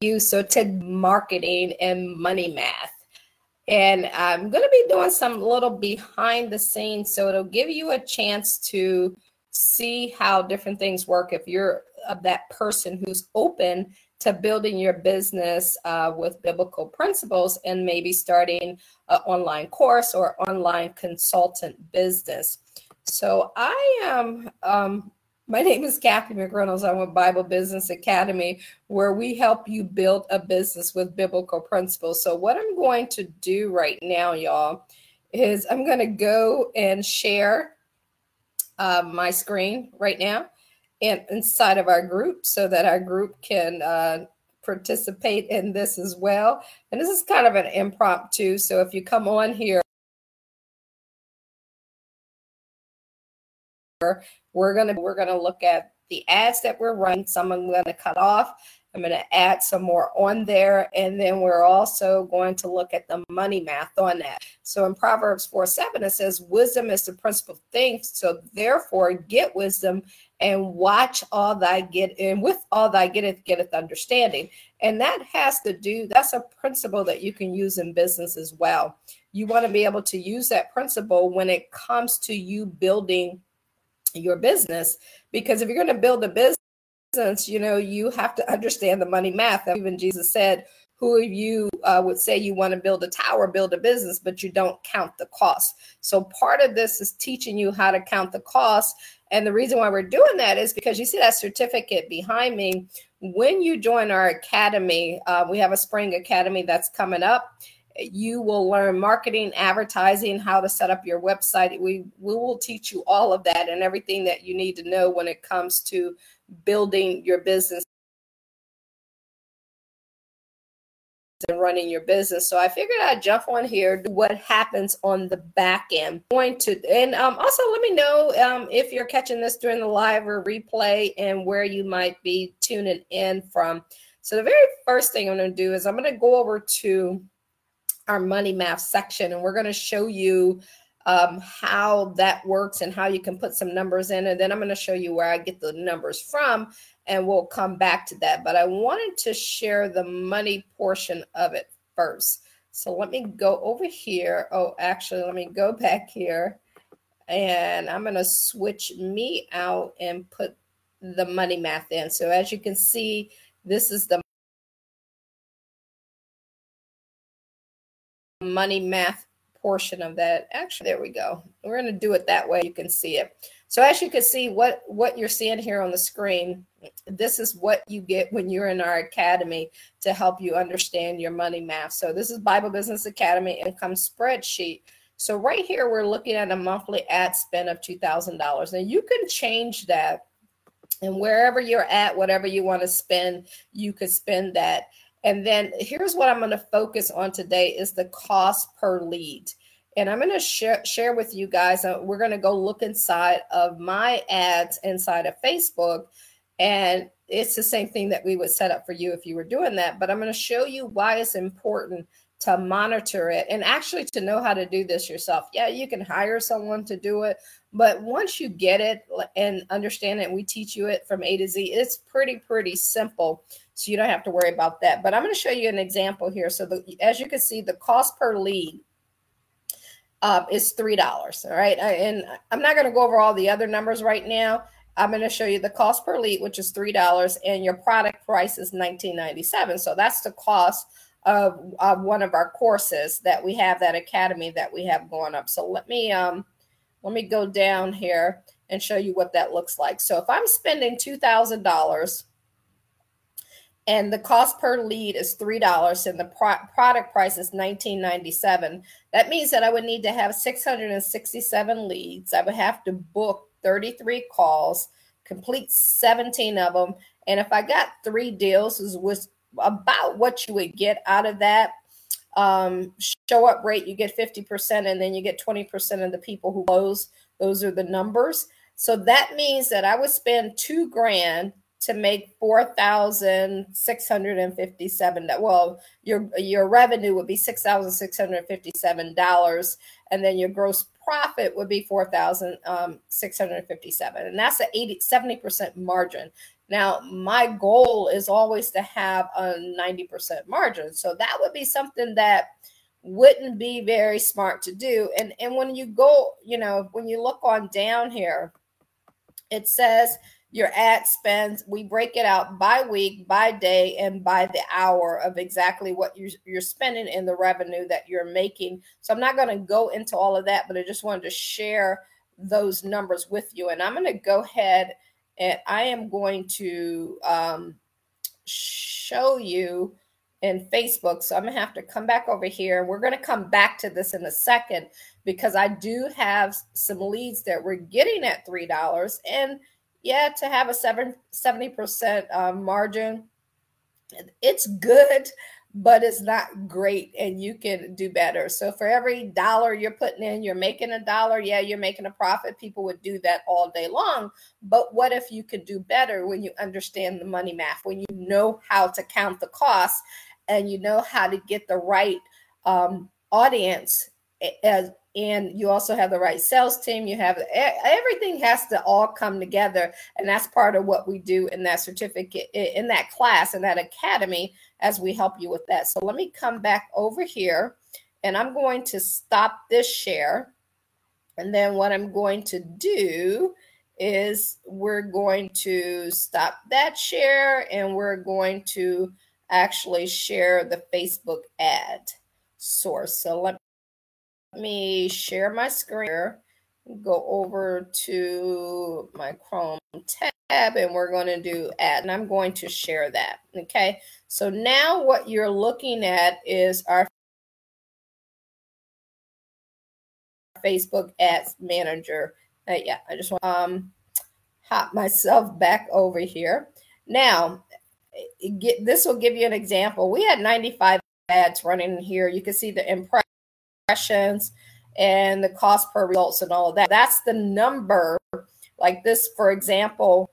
you. So to marketing and money math. And I'm going to be doing some little behind the scenes. So it'll give you a chance to see how different things work if you're of that person who's open to building your business uh, with biblical principles and maybe starting an online course or online consultant business. So I am um, my name is Kathy McReynolds. I'm with Bible Business Academy, where we help you build a business with biblical principles. So, what I'm going to do right now, y'all, is I'm going to go and share uh, my screen right now and inside of our group so that our group can uh, participate in this as well. And this is kind of an impromptu. So, if you come on here, we're gonna we're gonna look at the ads that we're running. Some I'm gonna cut off. I'm to add some more on there. And then we're also going to look at the money math on that. So in Proverbs 4 7, it says, Wisdom is the principal thing. So therefore, get wisdom and watch all thy get, and with all thy getteth, getteth understanding. And that has to do, that's a principle that you can use in business as well. You want to be able to use that principle when it comes to you building your business because if you're going to build a business you know you have to understand the money math. And even jesus said who you uh, would say you want to build a tower build a business but you don't count the cost? So part of this is teaching you how to count the cost. And the reason why we're doing that is because you see that certificate behind me? When you join our academy uh, we have a spring academy that's coming up you will learn marketing, advertising, how to set up your website. We, we will teach you all of that and everything that you need to know when it comes to building your business and running your business. So I figured I'd jump on here, what happens on the back end. Going to and um, also let me know um, if you're catching this during the live or replay and where you might be tuning in from. So the very first thing I'm going to do is I'm going to go over to our money math section and we're going to show you um, how that works and how you can put some numbers in. And then I'm going to show you where I get the numbers from and we'll come back to that. But I wanted to share the money portion of it first. So let me go over here. Oh, actually, let me go back here and I'm going to switch me out and put the money math in. So as you can see, this is the money math portion of that. Actually, there we go. We're going to do it that way. You can see it. So as you can see, what, what you're seeing here on the screen, this is what you get when you're in our academy to help you understand your money math. So this is Bible Business Academy income spreadsheet. So right here, we're looking at a monthly ad spend of $2,000. And you can change that. And wherever you're at, whatever you want to spend, you could spend that. And then here's what I'm going to focus on today is the cost per lead. And I'm going to share, share with you guys, uh, we're going to go look inside of my ads inside of Facebook. And it's the same thing that we would set up for you if you were doing that. But I'm going to show you why it's important to monitor it and actually to know how to do this yourself. Yeah, you can hire someone to do it, but once you get it and understand it, we teach you it from A to Z, it's pretty, pretty simple. So you don't have to worry about that. But I'm going to show you an example here. So the, as you can see, the cost per lead uh, is $3. All right. And I'm not going to go over all the other numbers right now. I'm going to show you the cost per lead, which is $3, and your product price is $19.97. So that's the cost of, of one of our courses that we have, that academy that we have going up. So let me um let me go down here and show you what that looks like. So if I'm spending $2,000 and the cost per lead is $3 and the pro- product price is $19.97, that means that I would need to have 667 leads. I would have to book 33 calls, complete 17 of them. And if I got three deals, is was about what you would get out of that um, show up rate, you get 50%, and then you get 20% of the people who close. Those are the numbers. So that means that I would spend two grand to make four thousand six hundred and fifty-seven. that Well, your your revenue would be six thousand six hundred fifty-seven dollars, and then your gross profit would be four thousand um, and that's a 80 70 percent margin. Now, my goal is always to have a 90% margin. So that would be something that wouldn't be very smart to do. And and when you go, you know, when you look on down here, it says your ad spends. We break it out by week by day and by the hour of exactly what you're, you're spending in the revenue that you're making. So i'm not going to go into all of that but i just wanted to share those numbers with you. And i'm going to go ahead and i am going to um, show you in facebook. So i'm going to have to come back over here. We're going to come back to this in a second because i do have some leads that we're getting at three dollars and yeah, to have a seven, 70% um, margin, it's good, but it's not great and you can do better. So for every dollar you're putting in, you're making a dollar. Yeah, you're making a profit. People would do that all day long. But what if you could do better when you understand the money math, when you know how to count the costs and you know how to get the right um, audience as and you also have the right sales team you have everything has to all come together and that's part of what we do in that certificate in that class in that academy as we help you with that. So let me come back over here and i'm going to stop this share. And then what i'm going to do is we're going to stop that share and we're going to actually share the facebook ad source. So let me share my screen go over to my Chrome tab and we're going to do add and I'm going to share that. Okay. So now what you're looking at is our Facebook ads manager. Uh, yeah, I just want to um, hop myself back over here. Now, get, this will give you an example. We had 95 ads running here. You can see the impression impressions and the cost per results and all of that. That's the number. Like this, for example,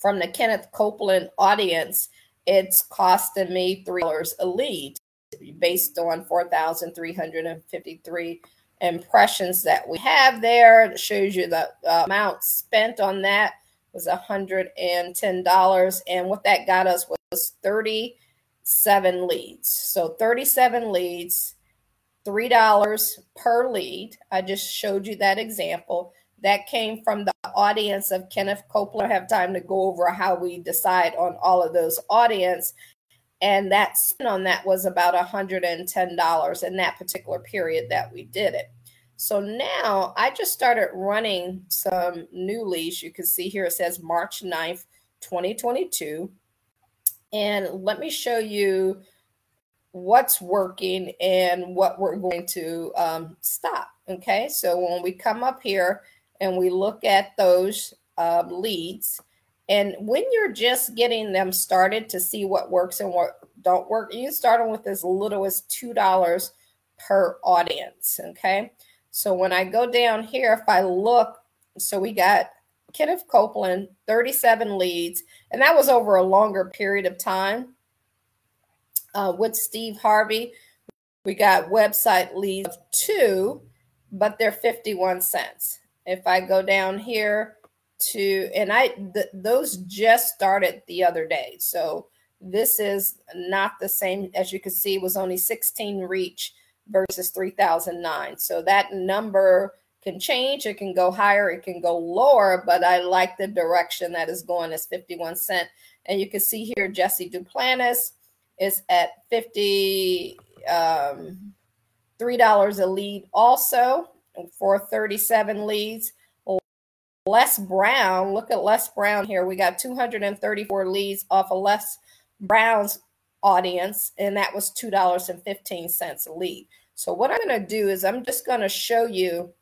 from the Kenneth Copeland audience, it's costing me three dollars a lead based on 4,353 impressions that we have there. It shows you the uh, amount spent on that was $110. And what that got us was 37 leads. So 37 leads $3 per lead. I just showed you that example. That came from the audience of Kenneth Copeland. I have time to go over how we decide on all of those audience. And that spend on that was about $110 in that particular period that we did it. So now I just started running some new leads. You can see here it says March 9th, 2022. And let me show you what's working and what we're going to um, stop. Okay, so when we come up here and we look at those um, leads, and when you're just getting them started to see what works and what don't work, you start them with as little as two dollars per audience. Okay, so when I go down here, if I look, so we got Kenneth Copeland, 37 leads, and that was over a longer period of time uh, with Steve Harvey. We got website leads of two, but they're 51 cents. If I go down here to, and I, th- those just started the other day. So this is not the same as you can see, was only 16 reach versus 3009. So that number can change. It can go higher, it can go lower, but I like the direction that is going as 51 cent. And you can see here Jesse Duplantis is at 50 um, $3 a lead also for 37 leads. Les Brown, look at Les Brown here. We got 234 leads off of Les Brown's audience, and that was $2.15 a lead. So, what I'm going to do is I'm just going to show you,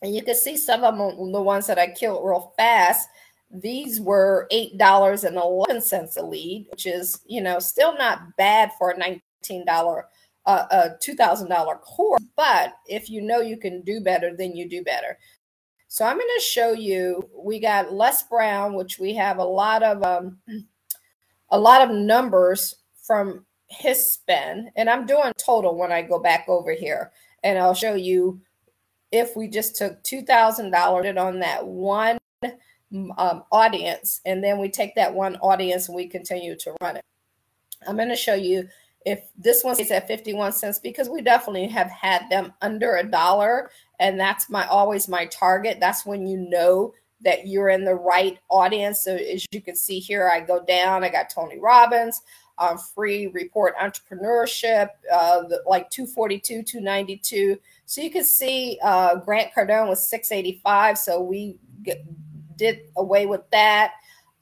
and you can see some of them, the ones that I killed real fast. These were eight dollars and eleven cents a lead, which is you know still not bad for a nineteen dollar, uh, a two thousand dollar course. But if you know you can do better, then you do better. So I'm going to show you. We got Les Brown, which we have a lot of um, a lot of numbers from his spend, and I'm doing total when I go back over here, and I'll show you if we just took two thousand dollars on that one um, audience, and then we take that one audience and we continue to run it. I'm going to show you if this one is at 51 cents because we definitely have had them under a dollar and that's my always my target. That's when you know that you're in the right audience. So as you can see here i go down i got tony robbins um, free report entrepreneurship uh, like 242 292 so you can see uh, grant cardone was 685 so we get, did away with that.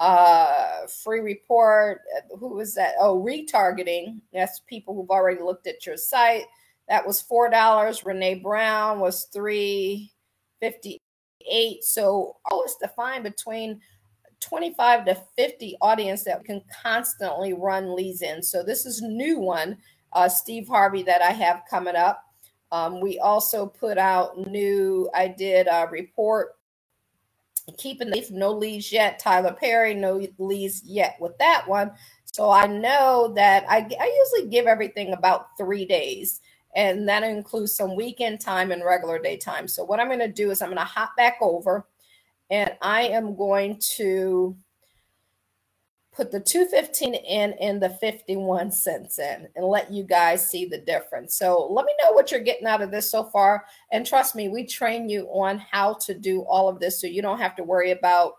Uh free report who was that? Oh retargeting. That's people who've already looked at your site. That was four dollars. Renee brown was 358 so all is defined between 25 to 50 audience that can constantly run leads in. So this is new one uh, steve harvey that i have coming up. Um, we also put out new i did a report keeping the no leads yet. Tyler Perry, no leads yet with that one. So I know that I, I usually give everything about three days, and that includes some weekend time and regular day time. So what I'm going to do is I'm going to hop back over, and I am going to put the 215 in and the 51 cents in and let you guys see the difference. So let me know what you're getting out of this so far. And trust me, we train you on how to do all of this so you don't have to worry about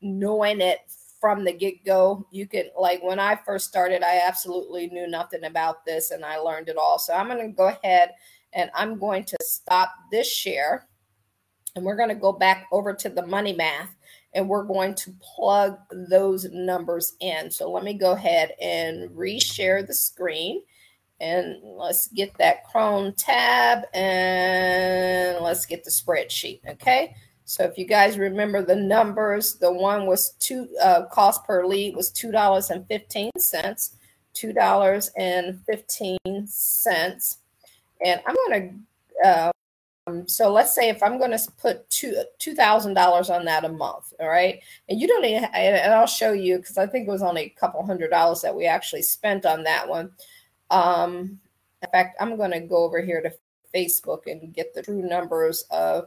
knowing it from the get go. You can, like, when I first started, I absolutely knew nothing about this and I learned it all. So I'm going to go ahead and I'm going to stop this share and we're going to go back over to the money math and we're going to plug those numbers in. So let me go ahead and reshare the screen and let's get that Chrome tab and let's get the spreadsheet. Okay. So if you guys remember the numbers, the one was two uh, cost per lead was two dollars and fifteen cents, two dollars and fifteen cents, and I'm to uh, um, so let's say if I'm going to put two two thousand dollars on that a month, all right, and you don't and I'll show you because I think it was only a couple hundred dollars that we actually spent on that one. Um, in fact, I'm going to go over here to Facebook and get the true numbers of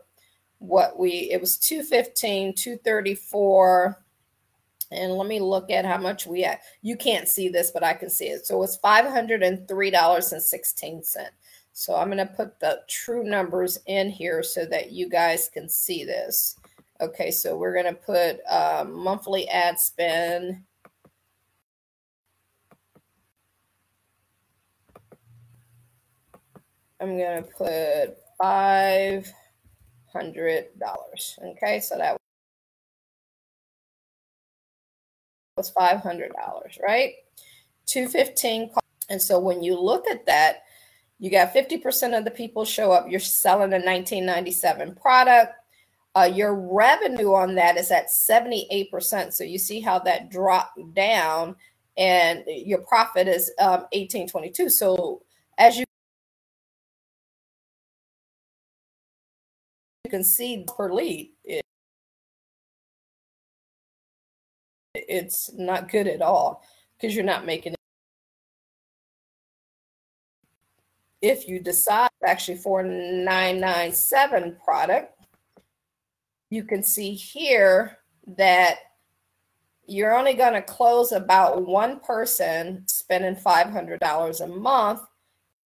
what we. It was 215, 234 and let me look at how much we had. You can't see this, but I can see it. So it's five hundred and three dollars and sixteen cent. So I'm going to put the true numbers in here so that you guys can see this. Okay, so we're going to put uh, monthly ad spend. I'm going to put $500. Okay, so that was $500, right? 215 and so when you look at that, you got 50% of the people show up. You're selling a 1997 product. Uh, your revenue on that is at 78%. So you see how that dropped down, and your profit is um, 1822. So as you can see per lead, it, it's not good at all because you're not making if you decide actually for 997 product, you can see here that you're only going to close about one person spending $500 a month.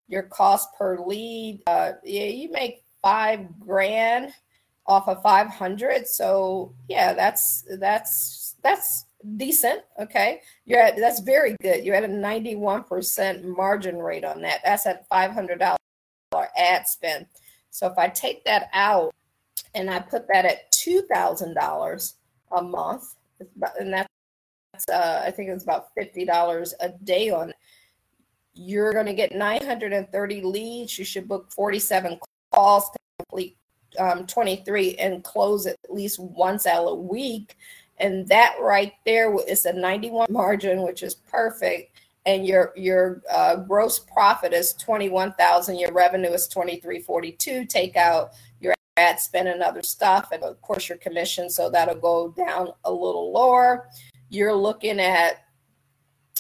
Your cost per lead, uh, yeah, you make five grand off of 500. So yeah, that's, that's, that's decent. Okay. You're at, that's very good. You're at a 91% margin rate on that. That's at $500 ad spend. So if I take that out and I put that at $2,000 a month, and that's, uh, I think it's about $50 a day on it. You're going to get 930 leads. You should book 47 calls to complete um, 23 and close at least once out a week and that right there is a 91 margin which is perfect. And your your uh, gross profit is 21,000 your revenue is 2342 take out your ad spend and other stuff and of course your commission so that'll go down a little lower. You're looking at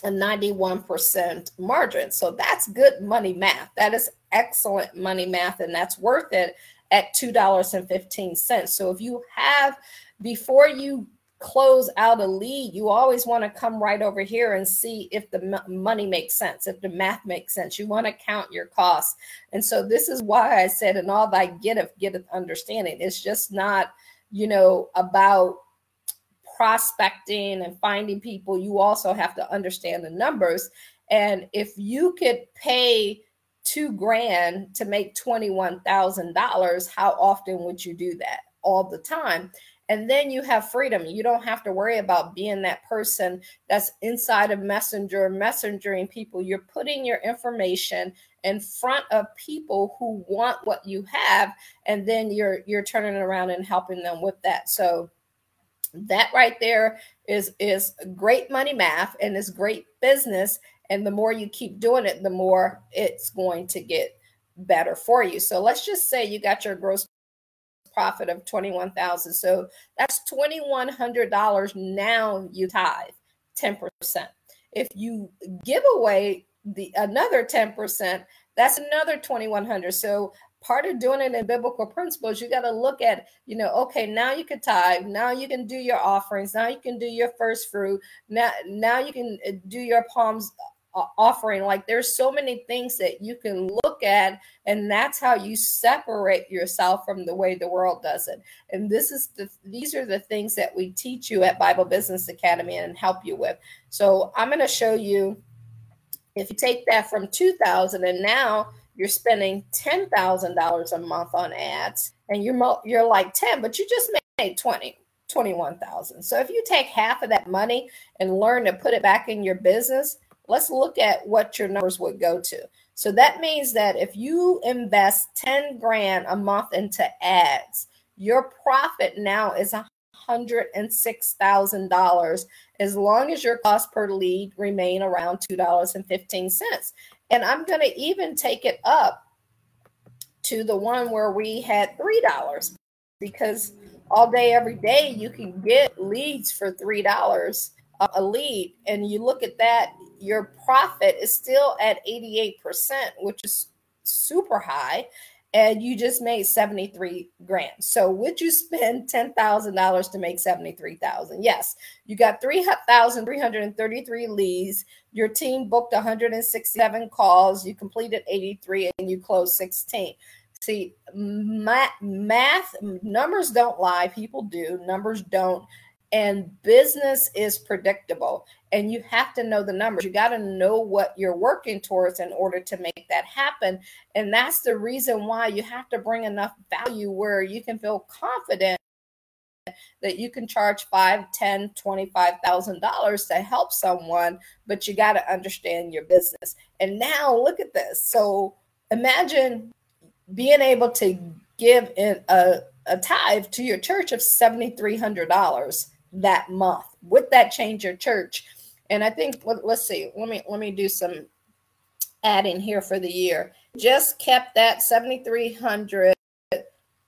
a 91% margin so that's good money math. That is excellent money math and that's worth it at $2.15 so if you have before you close out a lead, you always want to come right over here and see if the m- money makes sense, if the math makes sense. You want to count your costs. And so this is why I said, and all thy getteth, getteth understanding. It's just not, you know, about prospecting and finding people. You also have to understand the numbers. And if you could pay two grand to make $21,000, how often would you do that? All the time and then you have freedom. You don't have to worry about being that person that's inside of Messenger, messengering people. You're putting your information in front of people who want what you have, and then you're you're turning around and helping them with that. So that right there is is great money math and is great business. And the more you keep doing it, the more it's going to get better for you. So let's just say you got your gross profit of 21,000. So that's $2,100 now you tithe 10%. If you give away the another 10%, that's another 2100. So part of doing it in biblical principles, you got to look at, you know, okay, now you can tithe, now you can do your offerings, now you can do your first fruit, now now you can uh, do your palms offering. Like there's so many things that you can look at and that's how you separate yourself from the way the world does it. And this is the these are the things that we teach you at bible business academy and help you with. So i'm going to show you if you take that from 2000 and now you're spending $10,000 a month on ads and you're you're like 10 but you just made 20 21,000. So if you take half of that money and learn to put it back in your business, let's look at what your numbers would go to. So that means that if you invest 10 grand a month into ads, your profit now is $106,000 as long as your cost per lead remain around $2.15. And I'm going to even take it up to the one where we had $3 because all day every day you can get leads for $3 a lead and you look at that your profit is still at 88%, which is super high, and you just made 73 grand. So would you spend $10,000 to make 73,000? Yes. You got 3,333 leads. Your team booked 167 calls. You completed 83 and you closed 16. See, math, math numbers don't lie. People do. Numbers don't and business is predictable and you have to know the numbers you got to know what you're working towards in order to make that happen and that's the reason why you have to bring enough value where you can feel confident that you can charge five, ten, twenty-five thousand dollars to help someone, but you got to understand your business. And now look at this. So imagine being able to give a, a tithe to your church of seventy three hundred dollars that month. Would that change your church? And I think let, us see. Let me let me do some adding here for the year. Just kept that 7300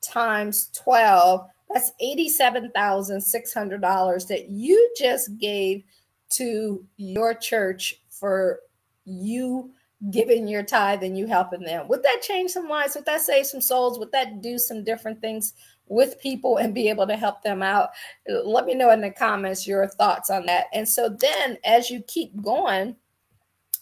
times 12. That's $87,600 that you just gave to your church for you giving your tithe and you helping them. Would that change some lives? Would that save some souls? Would that do some different things with people and be able to help them out. Let me know in the comments your thoughts on that. And so then as you keep going,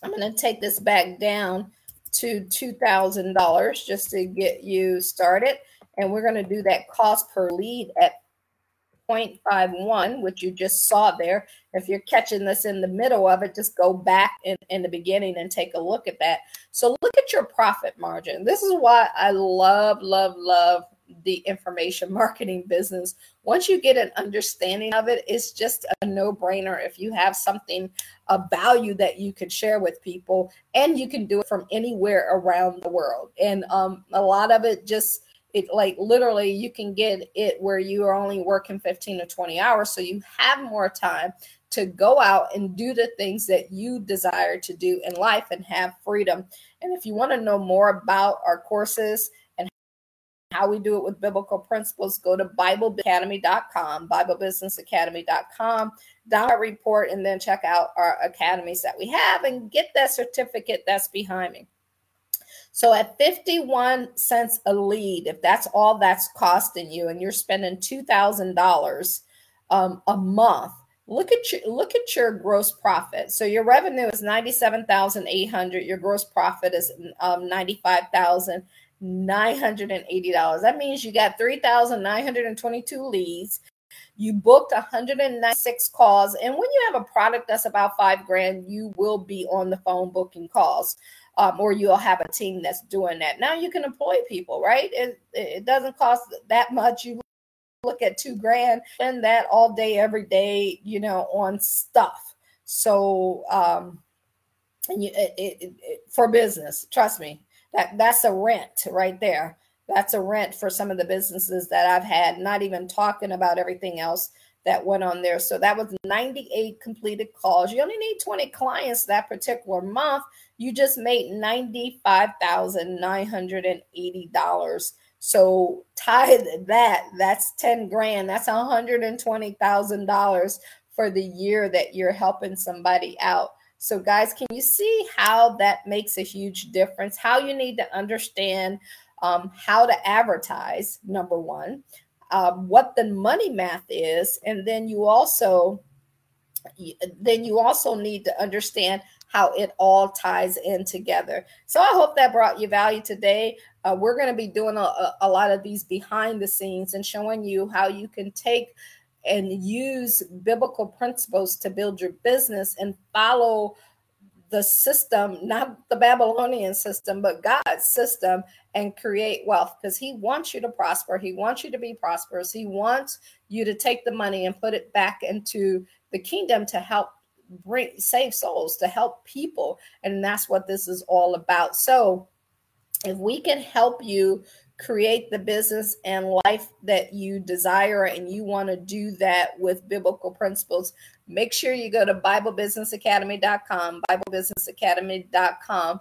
I'm going to take this back down to $2,000 just to get you started. And we're going to do that cost per lead at 0.51, which you just saw there. If you're catching this in the middle of it, just go back in, in the beginning and take a look at that. So look at your profit margin. This is why I love, love, love the information marketing business. Once you get an understanding of it, it's just a no brainer. If you have something of value that you could share with people, and you can do it from anywhere around the world. And um, a lot of it just it like literally you can get it where you are only working 15 to 20 hours so you have more time to go out and do the things that you desire to do in life and have freedom and if you want to know more about our courses how we do it with biblical principles, go to BibleAcademy.com, BibleBusinessAcademy.com, download report, and then check out our academies that we have and get that certificate that's behind me. So at 51 cents a lead, if that's all that's costing you and you're spending $2,000 um, a month look at your look at your gross profit so your revenue is 97800 your gross profit is um, 95980 that means you got 3922 leads. You booked 196 calls and when you have a product that's about five grand you will be on the phone booking calls um, or you'll have a team that's doing that. Now you can employ people right? It, it doesn't cost that much. You look at two grand, spend that all day, every day, you know, on stuff. So, um, and you, it, it, for business, trust me, that that's a rent right there. That's a rent for some of the businesses that I've had, not even talking about everything else that went on there. So that was 98 completed calls. You only need 20 clients that particular month. You just made $95,980 so tithe that, that's 10 grand. That's $120,000 for the year that you're helping somebody out. So, guys, can you see how that makes a huge difference? How you need to understand um, how to advertise, number one, um, what the money math is, and then you also then you also need to understand how it all ties in together. So I hope that brought you value today. Uh, we're going to be doing a, a lot of these behind the scenes and showing you how you can take and use biblical principles to build your business and follow the system, not the Babylonian system, but God's system, and create wealth because He wants you to prosper. He wants you to be prosperous. He wants you to take the money and put it back into the kingdom to help bring save souls to help people and that's what this is all about so if we can help you create the business and life that you desire and you want to do that with biblical principles make sure you go to biblebusinessacademy.com biblebusinessacademy.com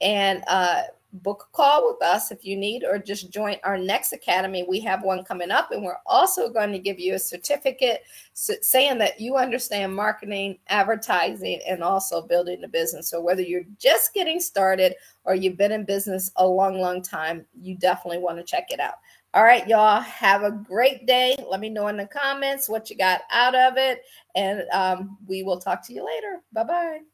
and uh, book a call with us if you need, or just join our next academy. We have one coming up, and we're also going to give you a certificate saying that you understand marketing, advertising, and also building a business. So, whether you're just getting started or you've been in business a long, long time, you definitely want to check it out. All right, y'all, have a great day. Let me know in the comments what you got out of it, and um, we will talk to you later. Bye bye.